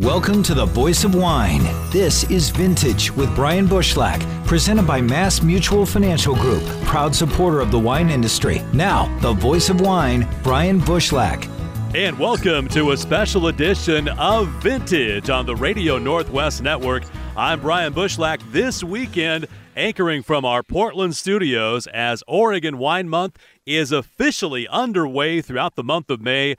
Welcome to the Voice of Wine. This is Vintage with Brian Bushlach, presented by Mass Mutual Financial Group, proud supporter of the wine industry. Now, the Voice of Wine, Brian Bushlach. And welcome to a special edition of Vintage on the Radio Northwest Network. I'm Brian Bushlach. This weekend, anchoring from our Portland studios as Oregon Wine Month is officially underway throughout the month of May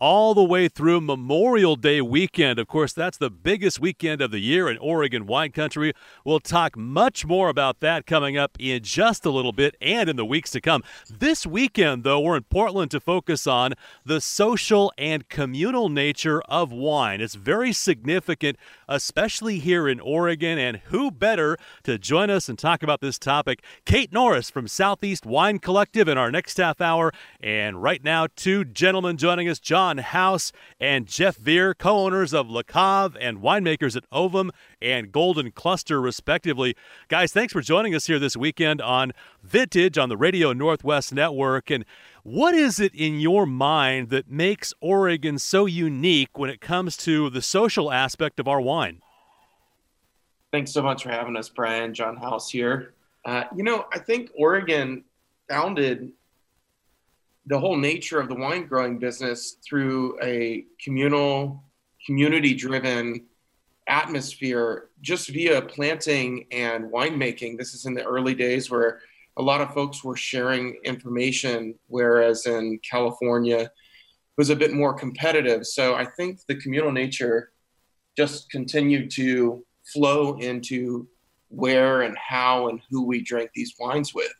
all the way through Memorial Day weekend. Of course, that's the biggest weekend of the year in Oregon wine country. We'll talk much more about that coming up in just a little bit and in the weeks to come. This weekend, though, we're in Portland to focus on the social and communal nature of wine. It's very significant, especially here in Oregon, and who better to join us and talk about this topic? Kate Norris from Southeast Wine Collective in our next half hour. And right now, two gentlemen joining us, John John House and Jeff Vejr, co owners of Le Cave and winemakers at Ovum and Golden Cluster, respectively. Guys, thanks for joining us here this weekend on Vintage on the Radio Northwest Network. And what is it in your mind that makes Oregon so unique when it comes to the social aspect of our wine? Thanks so much for having us, Brian. John House here. Uh, you know, I think Oregon founded the whole nature of the wine growing business through a communal, community driven atmosphere just via planting and winemaking. This is in the early days where a lot of folks were sharing information, whereas in California it was a bit more competitive. So I think the communal nature just continued to flow into where and how and who we drank these wines with.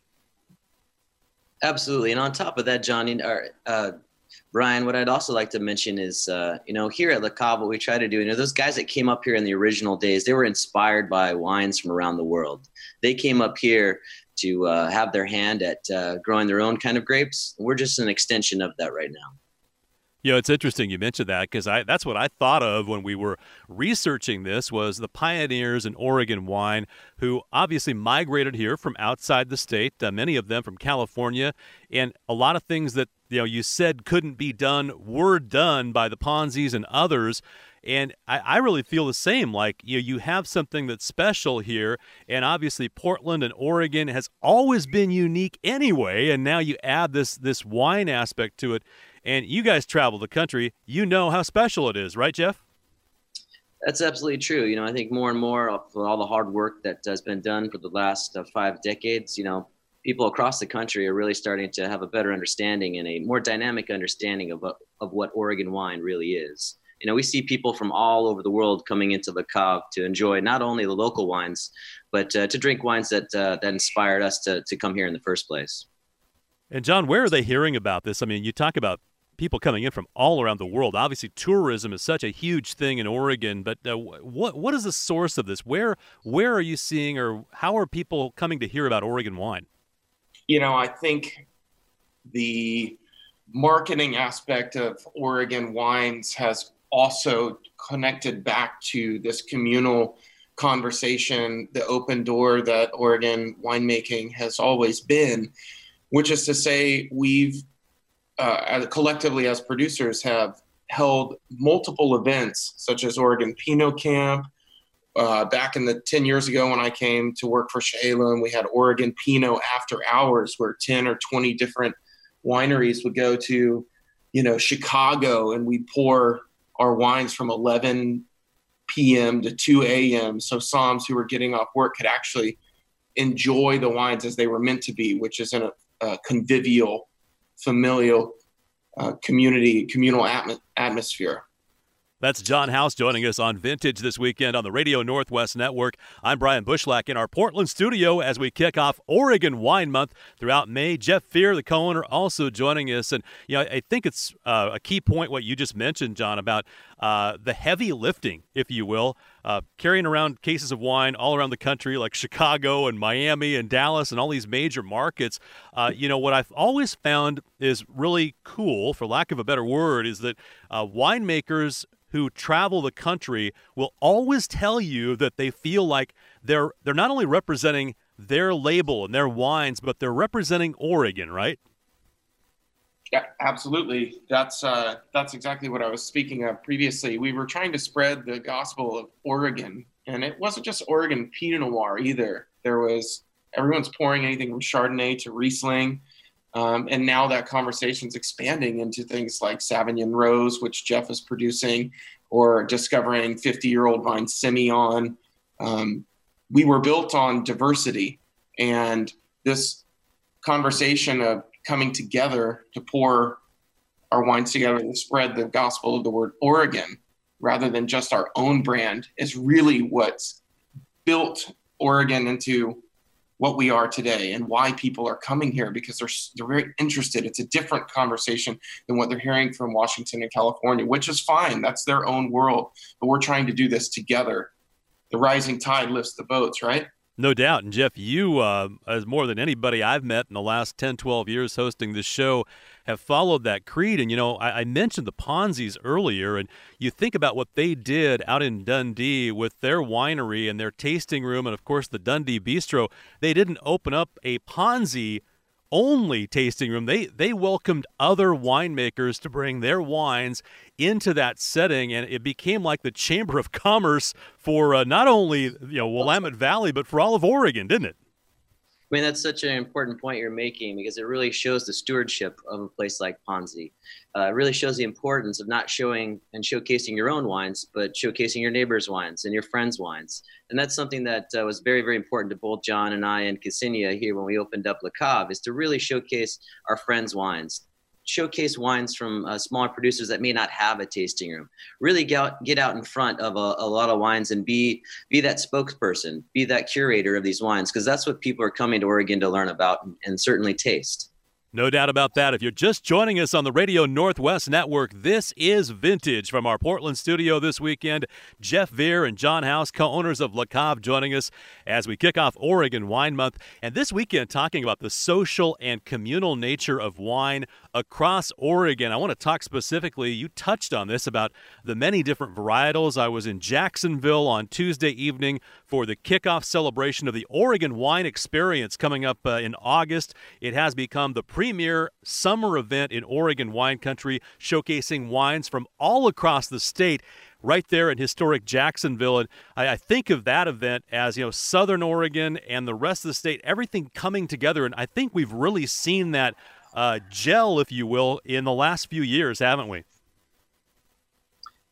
Absolutely. And on top of that, John, or, uh, Brian, what I'd also like to mention is, uh, you know, here at Le Cave, what we try to do, you know, those guys that came up here in the original days, they were inspired by wines from around the world. They came up here to uh, have their hand at uh, growing their own kind of grapes. We're just an extension of that right now. You know, it's interesting you mentioned that because I that's what I thought of when we were researching this was the pioneers in Oregon wine who obviously migrated here from outside the state, uh, many of them from California, and a lot of things that you know you said couldn't be done were done by the Ponzis and others. And I, I, really feel the same. Like you, know, you have something that's special here, and obviously Portland and Oregon has always been unique anyway. And now you add this this wine aspect to it, and you guys travel the country. You know how special it is, right, Jeff? That's absolutely true. You know, I think more and more for all the hard work that has been done for the last uh, five decades, you know, people across the country are really starting to have a better understanding and a more dynamic understanding of, of what Oregon wine really is. You know, we see people from all over the world coming into the Cave to enjoy not only the local wines, but uh, to drink wines that uh, that inspired us to to come here in the first place. And John, where are they hearing about this? I mean, you talk about people coming in from all around the world. Obviously, tourism is such a huge thing in Oregon. But uh, what what is the source of this? Where where are you seeing, or how are people coming to hear about Oregon wine? You know, I think the marketing aspect of Oregon wines has also connected back to this communal conversation, the open door that Oregon winemaking has always been, which is to say, we've uh, as, collectively as producers have held multiple events such as Oregon Pinot Camp. Uh, back in the 10 years ago when I came to work for Chehalem, we had Oregon Pinot after hours where 10 or 20 different wineries would go to, you know, Chicago and we'd pour our wines from 11 p.m. to 2 a.m. So somms who were getting off work could actually enjoy the wines as they were meant to be, which is in a, a convivial familial uh, community, communal atm- atmosphere. That's John House joining us on Vintage this weekend on the Radio Northwest Network. I'm Brian Bushlach in our Portland studio as we kick off Oregon Wine Month throughout May. Jeff Vejr, the co-owner, also joining us. And you know, I think it's uh, a key point what you just mentioned, John, about uh, the heavy lifting, if you will, uh, carrying around cases of wine all around the country, like Chicago and Miami and Dallas and all these major markets. Uh, you know, what I've always found is really cool, for lack of a better word, is that uh, winemakers who travel the country will always tell you that they feel like they're they're not only representing their label and their wines, but they're representing Oregon, right? Yeah, absolutely. That's uh, that's exactly what I was speaking of previously. We were trying to spread the gospel of Oregon, and it wasn't just Oregon Pinot Noir either. There was everyone's pouring anything from Chardonnay to Riesling, um, and now that conversation's expanding into things like Sauvignon Rose, which Jeff is producing, or discovering 50-year-old vine Semillon. Um, we were built on diversity, and this conversation of coming together to pour our wines together to spread the gospel of the word Oregon rather than just our own brand is really what's built Oregon into what we are today and why people are coming here because they're they're very interested. It's a different conversation than what they're hearing from Washington and California, which is fine. That's their own world, but we're trying to do this together. The rising tide lifts the boats, right? No doubt. And Jeff, you, uh, as more than anybody I've met in the last 10, 12 years hosting this show, have followed that creed. And, you know, I, I, mentioned the Ponzi's earlier, and you think about what they did out in Dundee with their winery and their tasting room, and of course the Dundee Bistro. They didn't open up a Ponzi only tasting room. They they welcomed other winemakers to bring their wines into that setting, and it became like the chamber of commerce for uh, not only you know Willamette Valley, but for all of Oregon, didn't it? I mean, that's such an important point you're making because it really shows the stewardship of a place like Ponzi. Uh, really shows the importance of not showing and showcasing your own wines, but showcasing your neighbors' wines and your friends' wines. And that's something that uh, was very, very important to both John and I and Ksenia here when we opened up Le Cave, is to really showcase our friends' wines showcase wines from uh, smaller producers that may not have a tasting room. Really get out, get out in front of a, a, lot of wines and be be that spokesperson, be that curator of these wines, because that's what people are coming to Oregon to learn about and, and certainly taste. No doubt about that. If you're just joining us on the Radio Northwest Network, this is Vintage from our Portland studio this weekend. Jeff Vejr and John House, co owners of Cave, joining us as we kick off Oregon Wine Month. And this weekend, talking about the social and communal nature of wine across Oregon. I want to talk specifically, you touched on this, about the many different varietals. I was in Jacksonville on Tuesday evening for the kickoff celebration of the Oregon Wine Experience coming up uh, in August. It has become the pre premier summer event in Oregon wine country, showcasing wines from all across the state right there in historic Jacksonville. And I, I, think of that event as, you know, Southern Oregon and the rest of the state, everything coming together. And I think we've really seen that uh, gel, if you will, in the last few years, haven't we?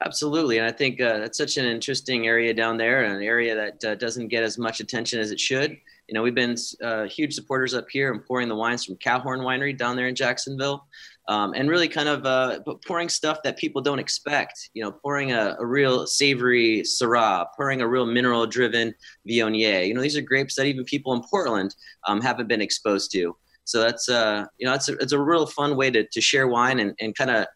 Absolutely, and I think uh, that's such an interesting area down there, an area that uh, doesn't get as much attention as it should. You know, we've been uh, huge supporters up here and pouring the wines from Cowhorn Winery down there in Jacksonville, um, and really kind of uh, pouring stuff that people don't expect. You know, pouring a, a real savory Syrah, pouring a real mineral-driven Viognier. You know, these are grapes that even people in Portland um, haven't been exposed to. So that's uh, you know, it's a, it's a real fun way to, to share wine and, and kind of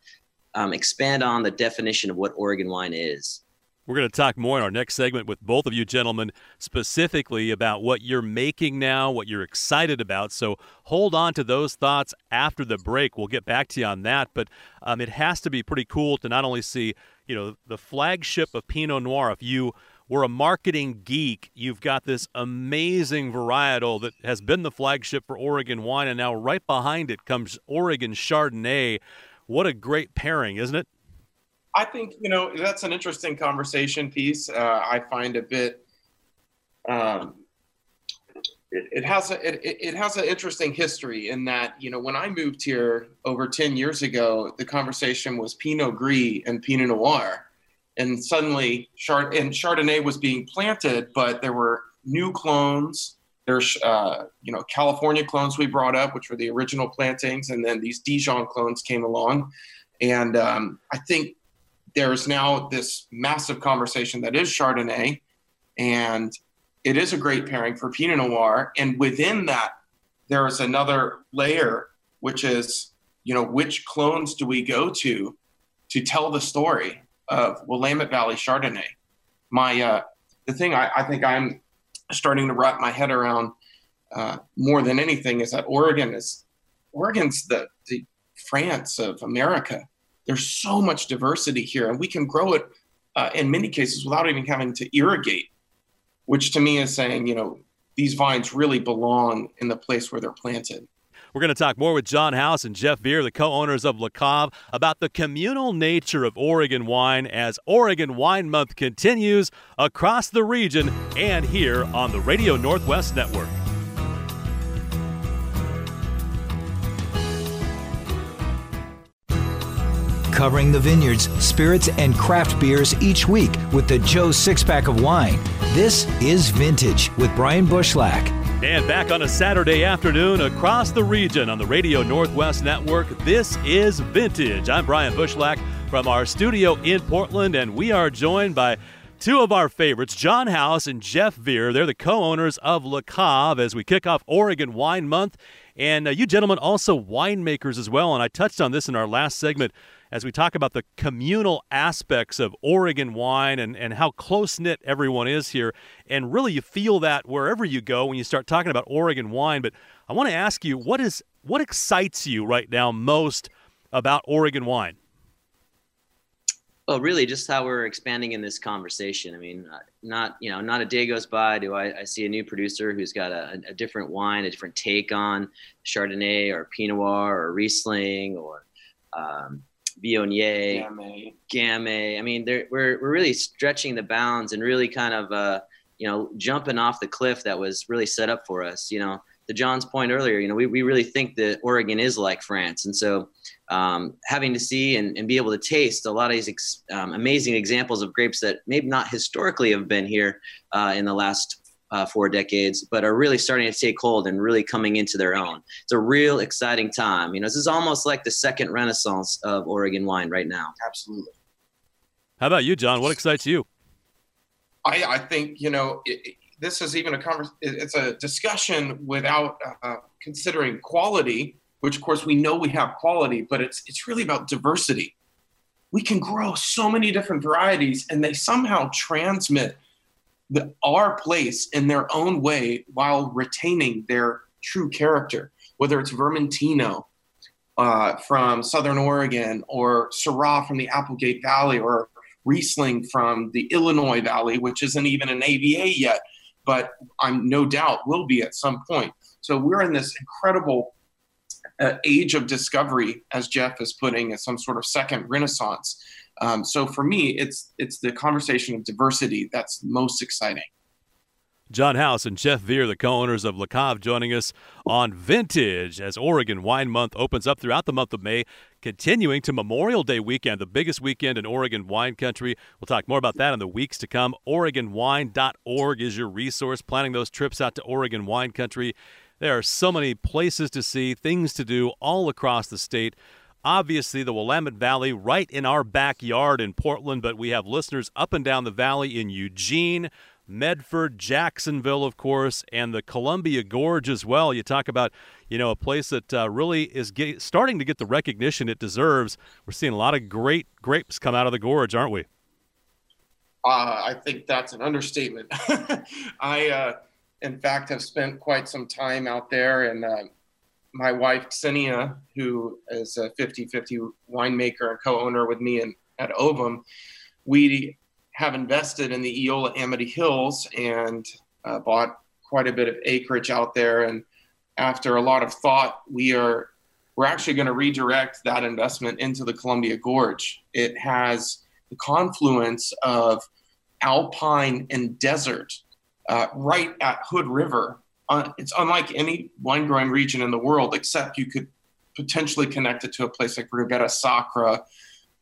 um, expand on the definition of what Oregon wine is. We're going to talk more in our next segment with both of you gentlemen, specifically about what you're making now, what you're excited about. So hold on to those thoughts after the break. We'll get back to you on that. But um, it has to be pretty cool to not only see, you know, the flagship of Pinot Noir. If you were a marketing geek, you've got this amazing varietal that has been the flagship for Oregon wine, and now right behind it comes Oregon Chardonnay. What a great pairing, isn't it? I think you know that's an interesting conversation piece. Uh, I find a bit. Um, it, it, has a it, it has an interesting history in that you know when I moved here over ten years ago, the conversation was Pinot Gris and Pinot Noir, and suddenly Chard and Chardonnay was being planted, but there were new clones. There's uh, you know California clones we brought up, which were the original plantings, and then these Dijon clones came along, and um, I think there's now this massive conversation that is Chardonnay, and it is a great pairing for Pinot Noir. And within that, there is another layer, which is, you know, which clones do we go to to tell the story of Willamette Valley Chardonnay? My uh, the thing I, I think I'm starting to wrap my head around uh, more than anything is that Oregon is Oregon's the the France of America there's so much diversity here, and we can grow it uh, in many cases without even having to irrigate, which to me is saying, you know, these vines really belong in the place where they're planted. We're going to talk more with John House and Jeff Vejr, the co owners of Cave, about the communal nature of Oregon wine as Oregon Wine Month continues across the region and here on the Radio Northwest Network. Covering the vineyards, spirits, and craft beers each week with the Joe Six Pack of Wine. This is Vintage with Brian Bushlack. And back on a Saturday afternoon across the region on the Radio Northwest Network, this is Vintage. I'm Brian Bushlack from our studio in Portland, and we are joined by two of our favorites, John House and Jeff Vejr. They're the co owners of Le Cave as we kick off Oregon Wine Month. And uh, you gentlemen also winemakers as well. And I touched on this in our last segment as we talk about the communal aspects of Oregon wine and, and how close knit everyone is here. And really, you feel that wherever you go when you start talking about Oregon wine. But I want to ask you, what is what excites you right now most about Oregon wine? Well, really, just how we're expanding in this conversation. I mean, uh, not you know, not a day goes by do I, I see a new producer who's got a, a, different wine, a different take on Chardonnay or Pinot Noir or Riesling or um, Viognier, Gamay. Gamay. I mean, we're we're really stretching the bounds and really kind of uh, you know jumping off the cliff that was really set up for us. You know, to John's point earlier, you know, we, we really think that Oregon is like France, and so um, having to see and, and be able to taste a lot of these ex, um, amazing examples of grapes that maybe not historically have been here uh, in the last uh, four decades, but are really starting to take hold and really coming into their own. It's a real exciting time. You know, this is almost like the second renaissance of Oregon wine right now. Absolutely. How about you, John? What excites you? I, I think you know it, this is even a convers- It's a discussion without uh, considering quality, which of course we know we have quality, but it's it's really about diversity. We can grow so many different varieties, and they somehow transmit the, our place in their own way while retaining their true character, whether it's Vermentino uh, from Southern Oregon or Syrah from the Applegate Valley or Riesling from the Illinois Valley, which isn't even an AVA yet, but I'm no doubt will be at some point. So we're in this incredible uh, age of discovery, as Jeff is putting, as some sort of second renaissance. Um, so for me, it's it's the conversation of diversity that's most exciting. John House and Jeff Vejr, the co-owners of Le joining us on Vintage as Oregon Wine Month opens up throughout the month of May, continuing to Memorial Day weekend, the biggest weekend in Oregon wine country. We'll talk more about that in the weeks to come. OregonWine.org is your resource. Planning those trips out to Oregon wine country. There are so many places to see, things to do all across the state. Obviously, the Willamette Valley right in our backyard in Portland, but we have listeners up and down the valley in Eugene, Medford, Jacksonville, of course, and the Columbia Gorge as well. You talk about, you know, a place that uh, really is get, starting to get the recognition it deserves. We're seeing a lot of great grapes come out of the gorge, aren't we? Uh, I think that's an understatement. I, uh, in fact, have spent quite some time out there, and uh, my wife, Ksenia, who is a 50 50 winemaker and co owner with me in, at Ovum, we have invested in the Eola Amity Hills and uh, bought quite a bit of acreage out there. And after a lot of thought, we are we're actually going to redirect that investment into the Columbia Gorge. It has the confluence of alpine and desert uh, right at Hood River. Uh, it's unlike any wine growing region in the world, except you could potentially connect it to a place like Ribera Sacra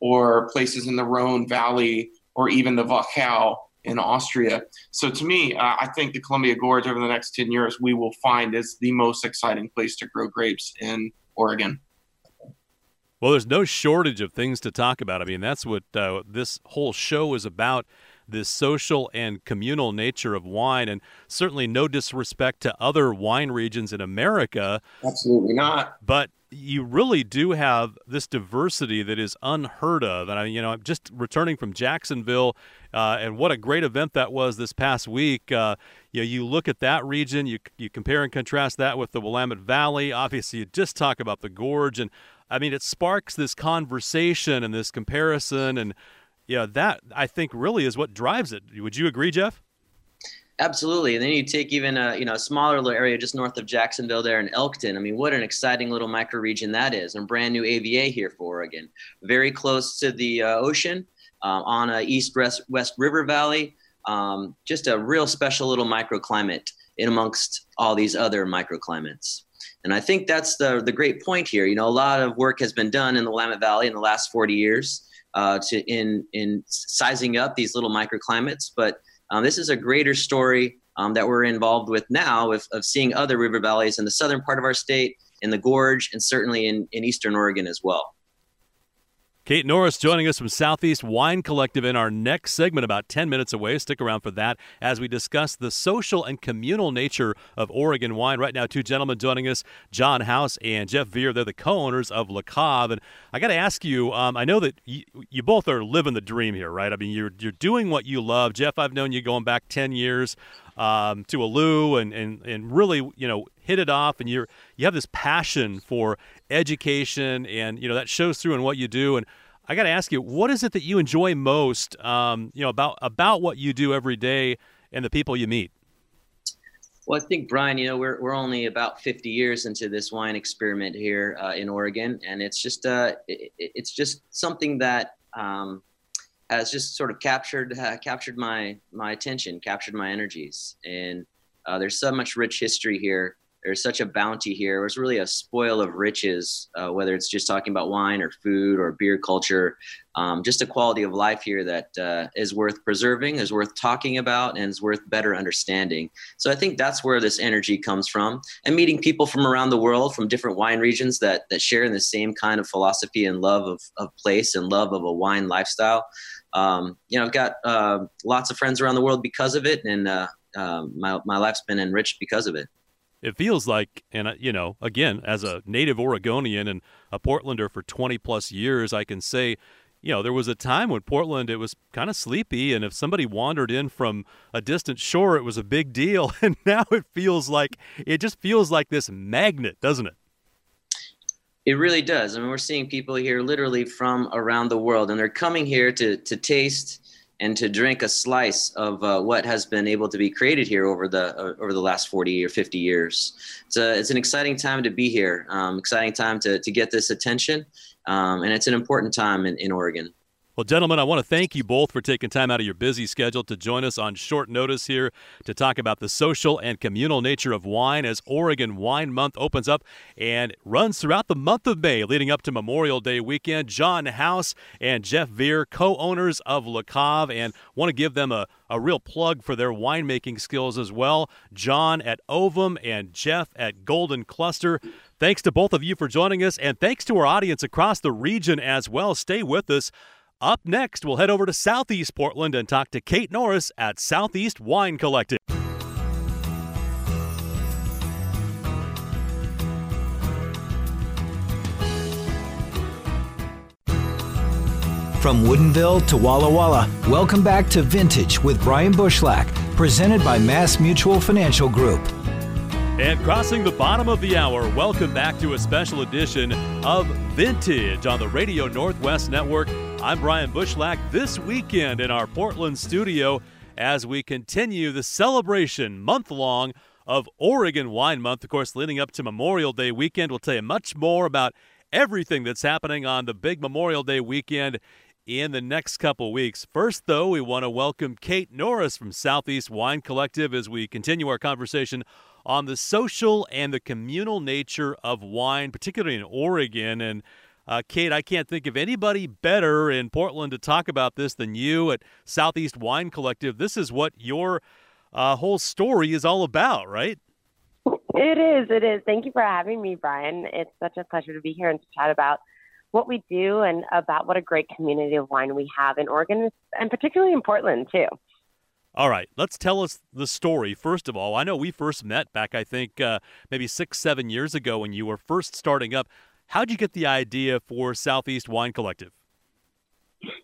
or places in the Rhone Valley or even the Wachau in Austria. So to me, uh, I think the Columbia Gorge over the next 10 years, we will find is the most exciting place to grow grapes in Oregon. Well, there's no shortage of things to talk about. I mean, that's what uh, this whole show is about this social and communal nature of wine, and certainly no disrespect to other wine regions in America. Absolutely not. But you really do have this diversity that is unheard of. And I, you know, I'm just returning from Jacksonville, uh, and what a great event that was this past week. Uh, you know, you look at that region, you you compare and contrast that with the Willamette Valley. Obviously, you just talk about the gorge, and I mean, it sparks this conversation and this comparison, and yeah, that I think really is what drives it. Would you agree, Jeff? Absolutely, and then you take even a you know a smaller little area just north of Jacksonville there in Elkton. I mean, what an exciting little microregion that is, and brand new AVA here for Oregon, very close to the uh, ocean, uh, on a east west west river valley. Um, just a real special little microclimate in amongst all these other microclimates. And I think that's the the great point here. You know, a lot of work has been done in the Willamette Valley in the last 40 years uh, to in in sizing up these little microclimates, but um, this is a greater story um, that we're involved with now of, of seeing other river valleys in the southern part of our state, in the gorge, and certainly in, in eastern Oregon as well. Kate Norris joining us from Southeast Wine Collective in our next segment, about 10 minutes away. Stick around for that as we discuss the social and communal nature of Oregon wine. Right now, two gentlemen joining us, John House and Jeff Vejr. They're the co owners of Le Cave. And I got to ask you, um, I know that you, you both are living the dream here, right? I mean, you're, you're doing what you love. Jeff, I've known you going back 10 years um, to Alou and, and, and really, you know, hit it off. And you're, you have this passion for education, and you know that shows through in what you do. And I got to ask you, what is it that you enjoy most? Um, you know about about what you do every day and the people you meet. Well, I think Brian, you know, we're we're only about 50 years into this wine experiment here uh, in Oregon, and it's just uh, it, it's just something that um, has just sort of captured uh, captured my my attention, captured my energies, and uh, there's so much rich history here there's such a bounty here. It was really a spoil of riches, uh, whether it's just talking about wine or food or beer culture, um, just a quality of life here that uh, is worth preserving, is worth talking about, and is worth better understanding. So I think that's where this energy comes from, and meeting people from around the world, from different wine regions that that share in the same kind of philosophy and love of, of place and love of a wine lifestyle. Um, you know, I've got uh, lots of friends around the world because of it, and uh, um, my my life's been enriched because of it it feels like, and uh, you know, again, as a native Oregonian and a Portlander for 20 plus years, I can say, you know, there was a time when Portland it was kind of sleepy, and if somebody wandered in from a distant shore, it was a big deal. And now it feels like it just feels like this magnet, doesn't it? It really does. I mean, we're seeing people here literally from around the world, and they're coming here to to taste and to drink a slice of uh, what has been able to be created here over the uh, over the last 40 or 50 years. It's, a, it's an exciting time to be here, um, exciting time to, to get this attention, um, and it's an important time in, in Oregon. Well, gentlemen, I want to thank you both for taking time out of your busy schedule to join us on short notice here to talk about the social and communal nature of wine as Oregon Wine Month opens up and runs throughout the month of May leading up to Memorial Day weekend. John House and Jeff Vejr, co owners of Le Cave, and want to give them a, a real plug for their winemaking skills as well. John at Ovum and Jeff at Golden Cluster. Thanks to both of you for joining us, and thanks to our audience across the region as well. Stay with us. Up next, we'll head over to Southeast Portland and talk to Kate Norris at Southeast Wine Collective. From Woodinville to Walla Walla, welcome back to Vintage with Brian Bushlack, presented by Mass Mutual Financial Group. And crossing the bottom of the hour, welcome back to a special edition of Vintage on the Radio Northwest Network. I'm Brian Bushlack this weekend in our Portland studio as we continue the celebration month long of Oregon Wine Month. Of course, leading up to Memorial Day weekend, we'll tell you much more about everything that's happening on the big Memorial Day weekend in the next couple weeks. First, though, we want to welcome Kate Norris from Southeast Wine Collective as we continue our conversation on the social and the communal nature of wine, particularly in Oregon. And uh, Kate, I can't think of anybody better in Portland to talk about this than you at Southeast Wine Collective. This is what your uh, whole story is all about, right? It is. It is. Thank you for having me, Brian. It's such a pleasure to be here and to chat about what we do and about what a great community of wine we have in Oregon and particularly in Portland, too. All right, let's tell us the story. First of all, I know we first met back, I think, uh, maybe six, seven years ago when you were first starting up. How'd you get the idea for Southeast Wine Collective?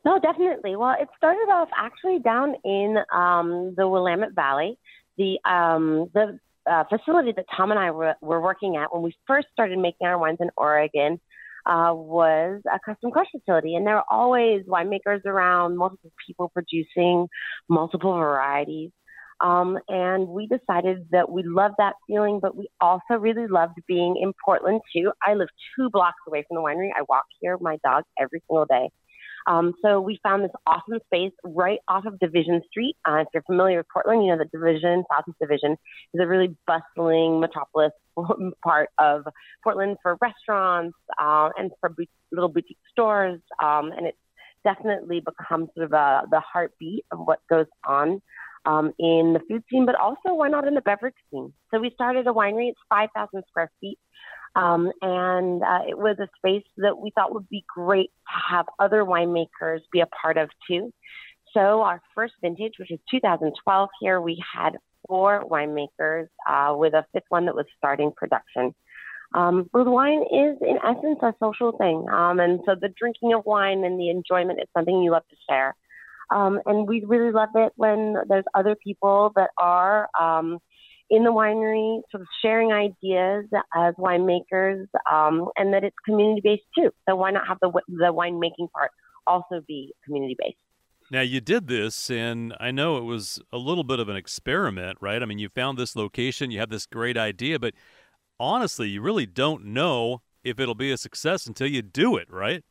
No, definitely. Well, it started off actually down in um, the Willamette Valley. The um, the uh, facility that Tom and I were, were working at when we first started making our wines in Oregon uh, was a custom crush facility, and there were always winemakers around, multiple people producing multiple varieties. Um, and we decided that we loved that feeling, but we also really loved being in Portland too. I live two blocks away from the winery. I walk here with my dog every single day. Um, so we found this awesome space right off of Division Street. Uh, if you're familiar with Portland, you know that Division, Southeast Division, is a really bustling metropolis part of Portland for restaurants uh, and for little boutique stores. Um, and it's definitely become sort of a, the heartbeat of what goes on um, in the food scene, but also why not in the beverage scene? So we started a winery. It's 5,000 square feet. Um, and uh, it was a space that we thought would be great to have other winemakers be a part of too. So our first vintage, which is 2012 here, we had four winemakers uh, with a fifth one that was starting production. Um, but wine is, in essence, a social thing. Um, and so the drinking of wine and the enjoyment is something you love to share. Um, and we really love it when there's other people that are um, in the winery, sort of sharing ideas as winemakers, um, and that it's community based too. So why not have the the winemaking part also be community based? Now you did this, and I know it was a little bit of an experiment, right? I mean, you found this location, you have this great idea, but honestly, you really don't know if it'll be a success until you do it, right?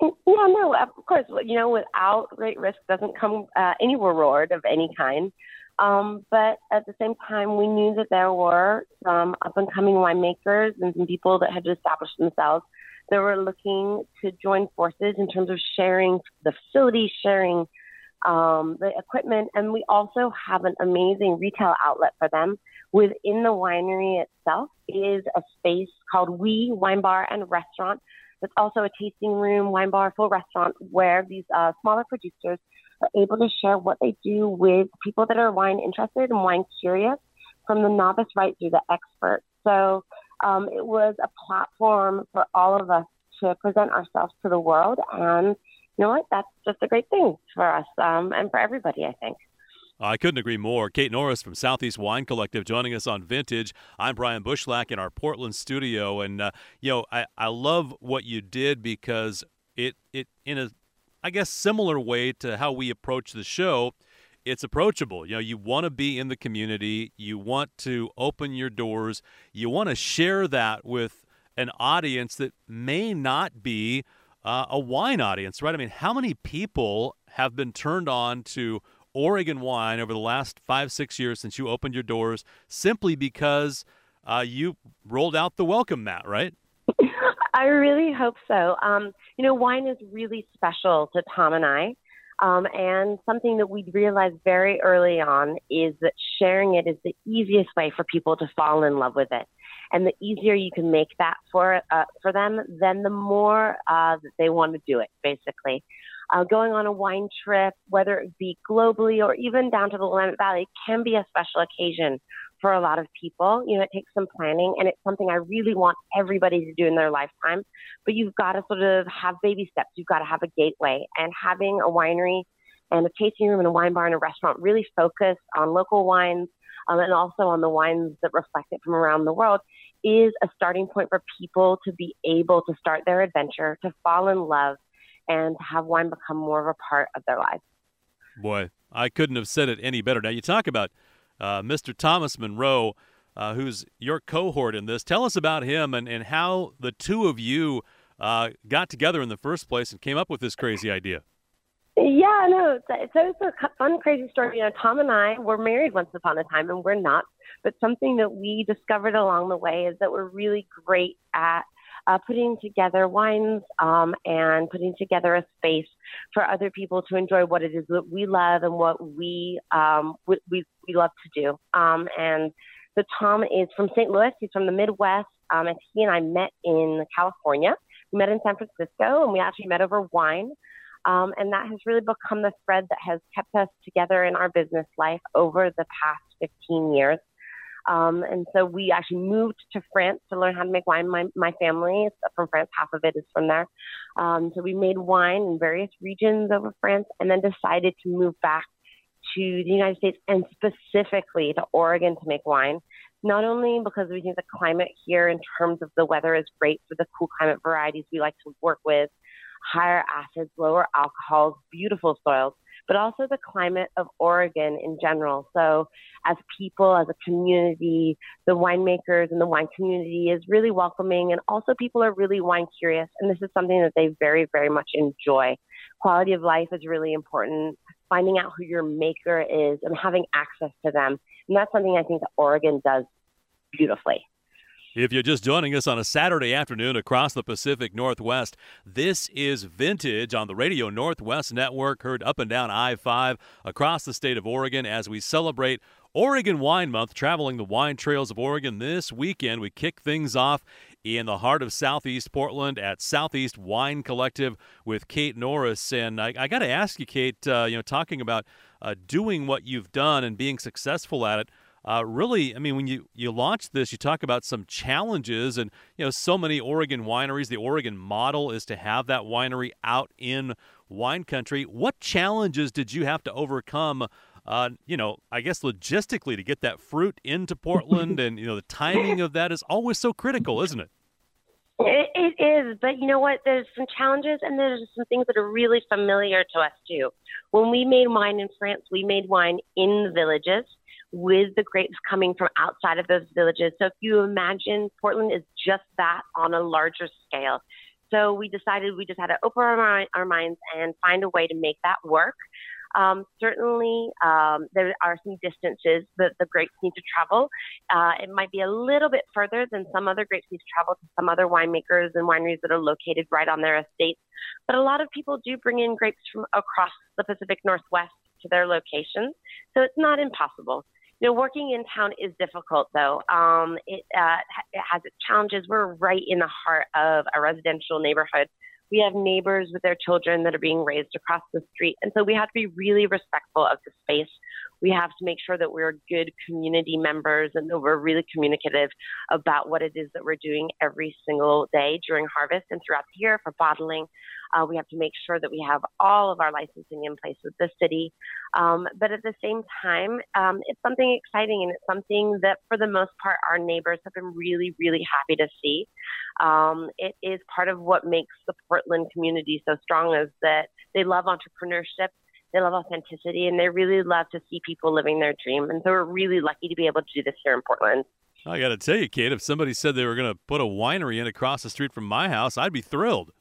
Yeah, no, of course. You know, without great risk doesn't come uh, any reward of any kind. Um, but at the same time, we knew that there were some up and coming winemakers and some people that had established themselves that were looking to join forces in terms of sharing the facility, sharing um, the equipment. And we also have an amazing retail outlet for them. Within the winery itself is a space called We Wine Bar and Restaurant. It's also a tasting room, wine bar, full restaurant where these uh, smaller producers are able to share what they do with people that are wine interested and wine curious from the novice right through the expert. So um, it was a platform for all of us to present ourselves to the world. And you know what? That's just a great thing for us um, and for everybody, I think. I couldn't agree more. Kate Norris from Southeast Wine Collective joining us on Vintage. I'm Brian Bushlack in our Portland studio, and uh, you know I, I love what you did because it it in a I guess, similar way to how we approach the show. It's approachable. You know, you want to be in the community, you want to open your doors, you want to share that with an audience that may not be uh, a wine audience, right? I mean, how many people have been turned on to Oregon wine over the last five, six years since you opened your doors simply because uh, you rolled out the welcome mat, right? I really hope so. Um, you know, wine is really special to Tom and I. Um, and something that we realized very early on is that sharing it is the easiest way for people to fall in love with it. And the easier you can make that for uh, for them, then the more uh, that they want to do it. Basically, uh, going on a wine trip, whether it be globally or even down to the Willamette Valley, can be a special occasion for a lot of people. You know, it takes some planning and it's something I really want everybody to do in their lifetime. But you've got to sort of have baby steps. You've got to have a gateway. And having a winery and a tasting room and a wine bar and a restaurant really focused on local wines um, and also on the wines that reflect it from around the world is a starting point for people to be able to start their adventure, to fall in love, and to have wine become more of a part of their lives. Boy, I couldn't have said it any better. Now, you talk about uh, Mr. Thomas Monroe, uh, who's your cohort in this. Tell us about him and, and how the two of you uh, got together in the first place and came up with this crazy idea. Yeah, no, it's, it's a fun, crazy story. You know, Tom and I were married once upon a time, and we're not. But something that we discovered along the way is that we're really great at uh, putting together wines um, and putting together a space for other people to enjoy what it is that we love and what we um, we, we, love to do. Um, and so Tom is from St. Louis. He's from the Midwest. Um, and he and I met in California. We met in San Francisco, and we actually met over wine. Um, and that has really become the thread that has kept us together in our business life over the past 15 years. Um, and so we actually moved to France to learn how to make wine. My, my family is from France, half of it is from there. Um, so we made wine in various regions over France and then decided to move back to the United States and specifically to Oregon to make wine. Not only because we think the climate here in terms of the weather is great for the cool climate varieties we like to work with, higher acids, lower alcohols, beautiful soils, but also the climate of Oregon in general. So, as people, as a community, the winemakers and the wine community is really welcoming, and also people are really wine curious, and this is something that they very, very much enjoy. Quality of life is really important. Finding out who your maker is and having access to them. And that's something I think that Oregon does beautifully. If you're just joining us on a Saturday afternoon across the Pacific Northwest, this is Vintage on the Radio Northwest Network, heard up and down I 5 across the state of Oregon as we celebrate Oregon Wine Month, traveling the wine trails of Oregon this weekend. We kick things off in the heart of Southeast Portland at Southeast Wine Collective with Kate Norris. And I, I got to ask you, Kate, uh, you know, talking about uh, doing what you've done and being successful at it. Uh, really, I mean, when you, you launched this, you talk about some challenges, and you know, so many Oregon wineries. The Oregon model is to have that winery out in wine country. What challenges did you have to overcome? Uh, you know, I guess logistically to get that fruit into Portland, and you know, the timing of that is always so critical, isn't it? It, it is, but you know what? There's some challenges and there's some things that are really familiar to us too. When we made wine in France, we made wine in the villages with the grapes coming from outside of those villages. So if you imagine Portland is just that on a larger scale. So we decided we just had to open our, our minds and find a way to make that work. Um, certainly, um, there are some distances that the grapes need to travel. Uh, it might be a little bit further than some other grapes need to travel to some other winemakers and wineries that are located right on their estates. But a lot of people do bring in grapes from across the Pacific Northwest to their locations, so it's not impossible. You know, working in town is difficult, though. Um, it, uh, it has its challenges. We're right in the heart of a residential neighborhood we have neighbors with their children that are being raised across the street. And so we have to be really respectful of the space. We have to make sure that we're good community members and that we're really communicative about what it is that we're doing every single day during harvest and throughout the year for bottling. Uh, we have to make sure that we have all of our licensing in place with the city. Um, but at the same time, um, it's something exciting and it's something that, for the most part, our neighbors have been really, really happy to see. Um, it is part of what makes the Portland community so strong is that they love entrepreneurship. They love authenticity and they really love to see people living their dream. And so we're really lucky to be able to do this here in Portland. I got to tell you, Kate, if somebody said they were going to put a winery in across the street from my house, I'd be thrilled.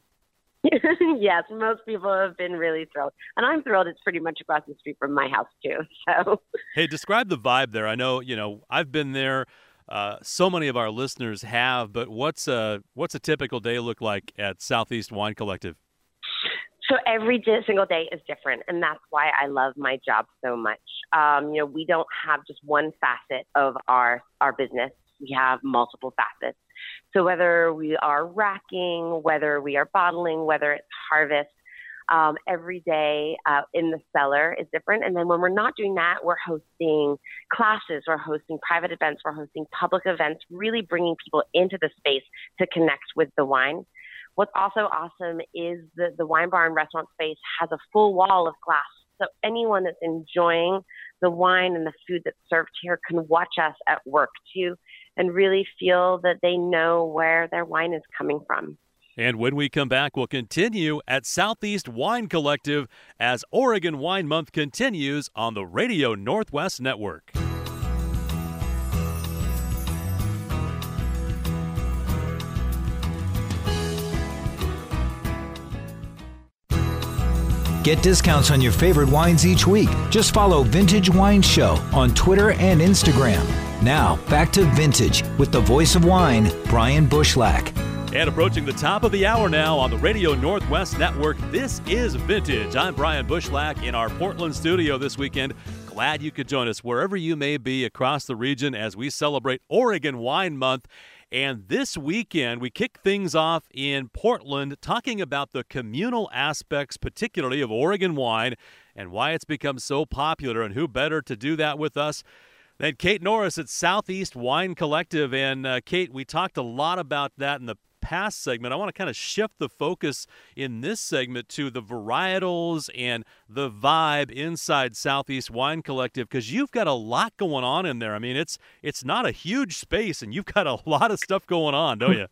yes, most people have been really thrilled, and I'm thrilled. It's pretty much across the street from my house too. So, hey, describe the vibe there. I know you know I've been there. Uh, so many of our listeners have, but what's a what's a typical day look like at Southeast Wine Collective? So every single day is different, and that's why I love my job so much. Um, you know, we don't have just one facet of our our business. We have multiple facets. So whether we are racking, whether we are bottling, whether it's harvest, um, every day uh, in the cellar is different. And then when we're not doing that, we're hosting classes, we're hosting private events, we're hosting public events, really bringing people into the space to connect with the wine. What's also awesome is that the wine bar and restaurant space has a full wall of glass. So anyone that's enjoying the wine and the food that's served here can watch us at work too and really feel that they know where their wine is coming from. And when we come back, we'll continue at Southeast Wine Collective as Oregon Wine Month continues on the Radio Northwest Network. Get discounts on your favorite wines each week. Just follow Vintage Wine Show on Twitter and Instagram. Now, back to Vintage with the voice of wine, Brian Bushlack. And approaching the top of the hour now on the Radio Northwest Network, this is Vintage. I'm Brian Bushlack in our Portland studio this weekend. Glad you could join us wherever you may be across the region as we celebrate Oregon Wine Month. And this weekend, we kick things off in Portland talking about the communal aspects, particularly of Oregon wine, and why it's become so popular. And who better to do that with us than Kate Norris at Southeast Wine Collective? And uh, Kate, we talked a lot about that in the past segment, I want to kind of shift the focus in this segment to the varietals and the vibe inside Southeast Wine Collective because you've got a lot going on in there. I mean, it's it's not a huge space, and you've got a lot of stuff going on, don't you?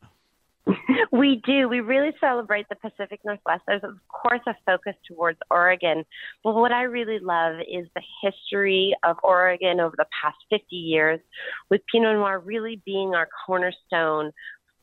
we do. We really celebrate the Pacific Northwest. There's, of course, a focus towards Oregon. But what I really love is the history of Oregon over the past 50 years, with Pinot Noir really being our cornerstone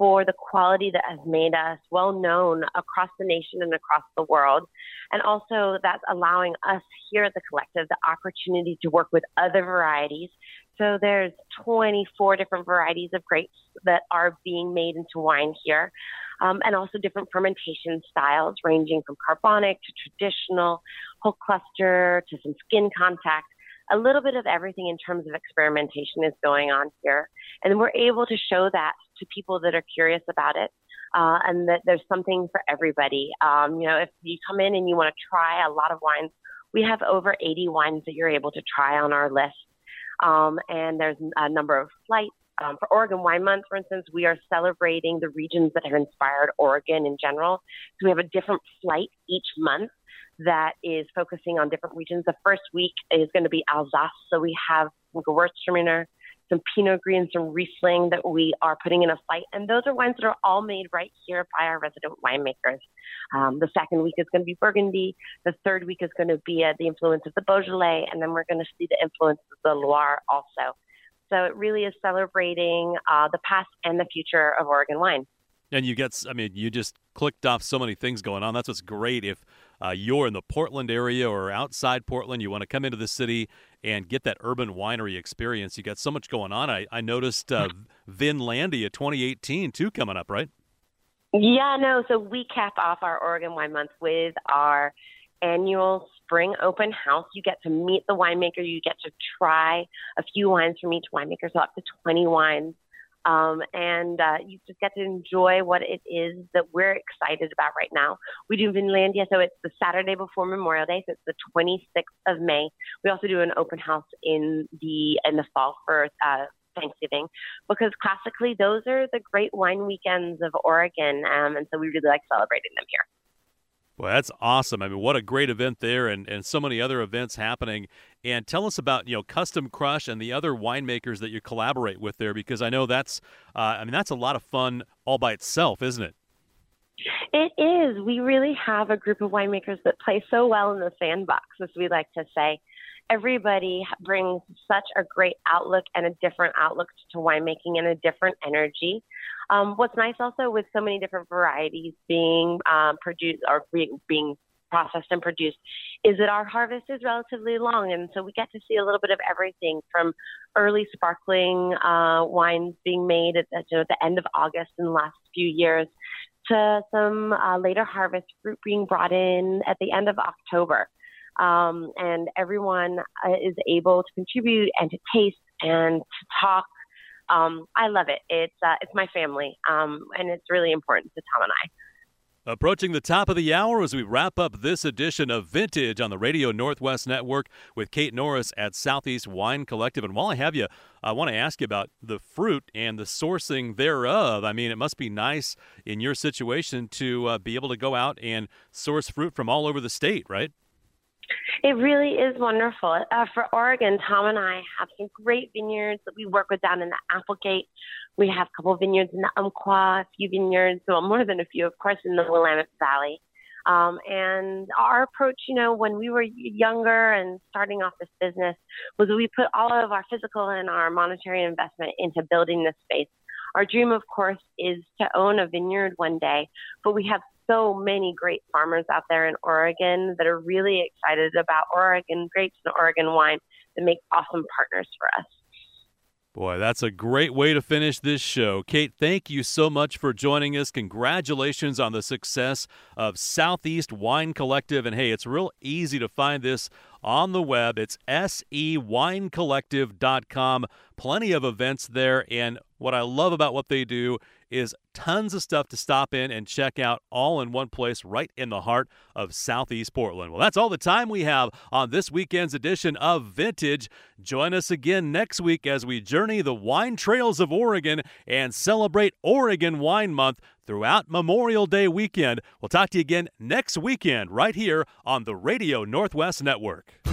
for the quality that has made us well known across the nation and across the world. And also, that's allowing us here at the collective the opportunity to work with other varieties so there's 24 different varieties of grapes that are being made into wine here, um, and also different fermentation styles ranging from carbonic to traditional, whole cluster to some skin contact. A little bit of everything in terms of experimentation is going on here, and we're able to show that to people that are curious about it. Uh, and that there's something for everybody. Um, you know, if you come in and you want to try a lot of wines, we have over 80 wines that you're able to try on our list. Um, and there's a number of flights. Um, for Oregon Wine Month, for instance, we are celebrating the regions that have inspired Oregon in general. So we have a different flight each month that is focusing on different regions. The first week is going to be Alsace. So we have some Gewürztraminer, some Pinot Gris, and some Riesling that we are putting in a flight. And those are wines that are all made right here by our resident winemakers. Um, the second week is going to be Burgundy. The third week is going to be uh, the influence of the Beaujolais. And then we're going to see the influence of the Loire also. So it really is celebrating uh, the past and the future of Oregon wine. And you get, I mean, you just clicked off so many things going on. That's what's great. If uh, you're in the Portland area or outside Portland, you want to come into the city and get that urban winery experience. You got so much going on. I, I noticed uh, Vinlandia 2018 too coming up, right? Yeah, no. So we cap off our Oregon Wine Month with our annual spring open house. You get to meet the winemaker. You get to try a few wines from each winemaker, so up to 20 wines um, and uh, you just get to enjoy what it is that we're excited about right now. We do Vinlandia, so it's the Saturday before Memorial Day, so it's the 26th of May. We also do an open house in the in the fall for uh, Thanksgiving, because classically those are the great wine weekends of Oregon, um, and so we really like celebrating them here. Well, that's awesome. I mean, what a great event there, and, and so many other events happening. And tell us about you know Custom Crush and the other winemakers that you collaborate with there, because I know that's uh, I mean that's a lot of fun all by itself, isn't it? It is. We really have a group of winemakers that play so well in the sandbox, as we like to say everybody brings such a great outlook and a different outlook to winemaking and a different energy. Um, what's nice also with so many different varieties being um, produced or being, being processed and produced is that our harvest is relatively long. And so we get to see a little bit of everything from early sparkling uh, wines being made at, you know, the end of August in the last few years to some uh, later harvest fruit being brought in at the end of October um, and everyone uh, is able to contribute and to taste and to talk. Um, I love it. It's uh, it's my family, um, and it's really important to Tom and I. Approaching the top of the hour as we wrap up this edition of Vintage on the Radio Northwest Network with Kate Norris at Southeast Wine Collective. And while I have you, I want to ask you about the fruit and the sourcing thereof. I mean, it must be nice in your situation to uh, be able to go out and source fruit from all over the state, right? It really is wonderful. Uh, for Oregon, Tom and I have some great vineyards that we work with down in the Applegate. We have a couple of vineyards in the Umpqua, a few vineyards, well, more than a few, of course, in the Willamette Valley. Um, and our approach, you know, when we were younger and starting off this business, was we put all of our physical and our monetary investment into building this space. Our dream, of course, is to own a vineyard one day, but we have so many great farmers out there in Oregon that are really excited about Oregon grapes and Oregon wine that make awesome partners for us. Boy, that's a great way to finish this show. Kate, thank you so much for joining us. Congratulations on the success of Southeast Wine Collective. And hey, it's real easy to find this on the web. It's sewinecollective.com. Plenty of events there. And what I love about what they do is tons of stuff to stop in and check out all in one place right in the heart of Southeast Portland. Well, that's all the time we have on this weekend's edition of Vintage. Join us again next week as we journey the wine trails of Oregon and celebrate Oregon Wine Month throughout Memorial Day weekend. We'll talk to you again next weekend right here on the Radio Northwest Network.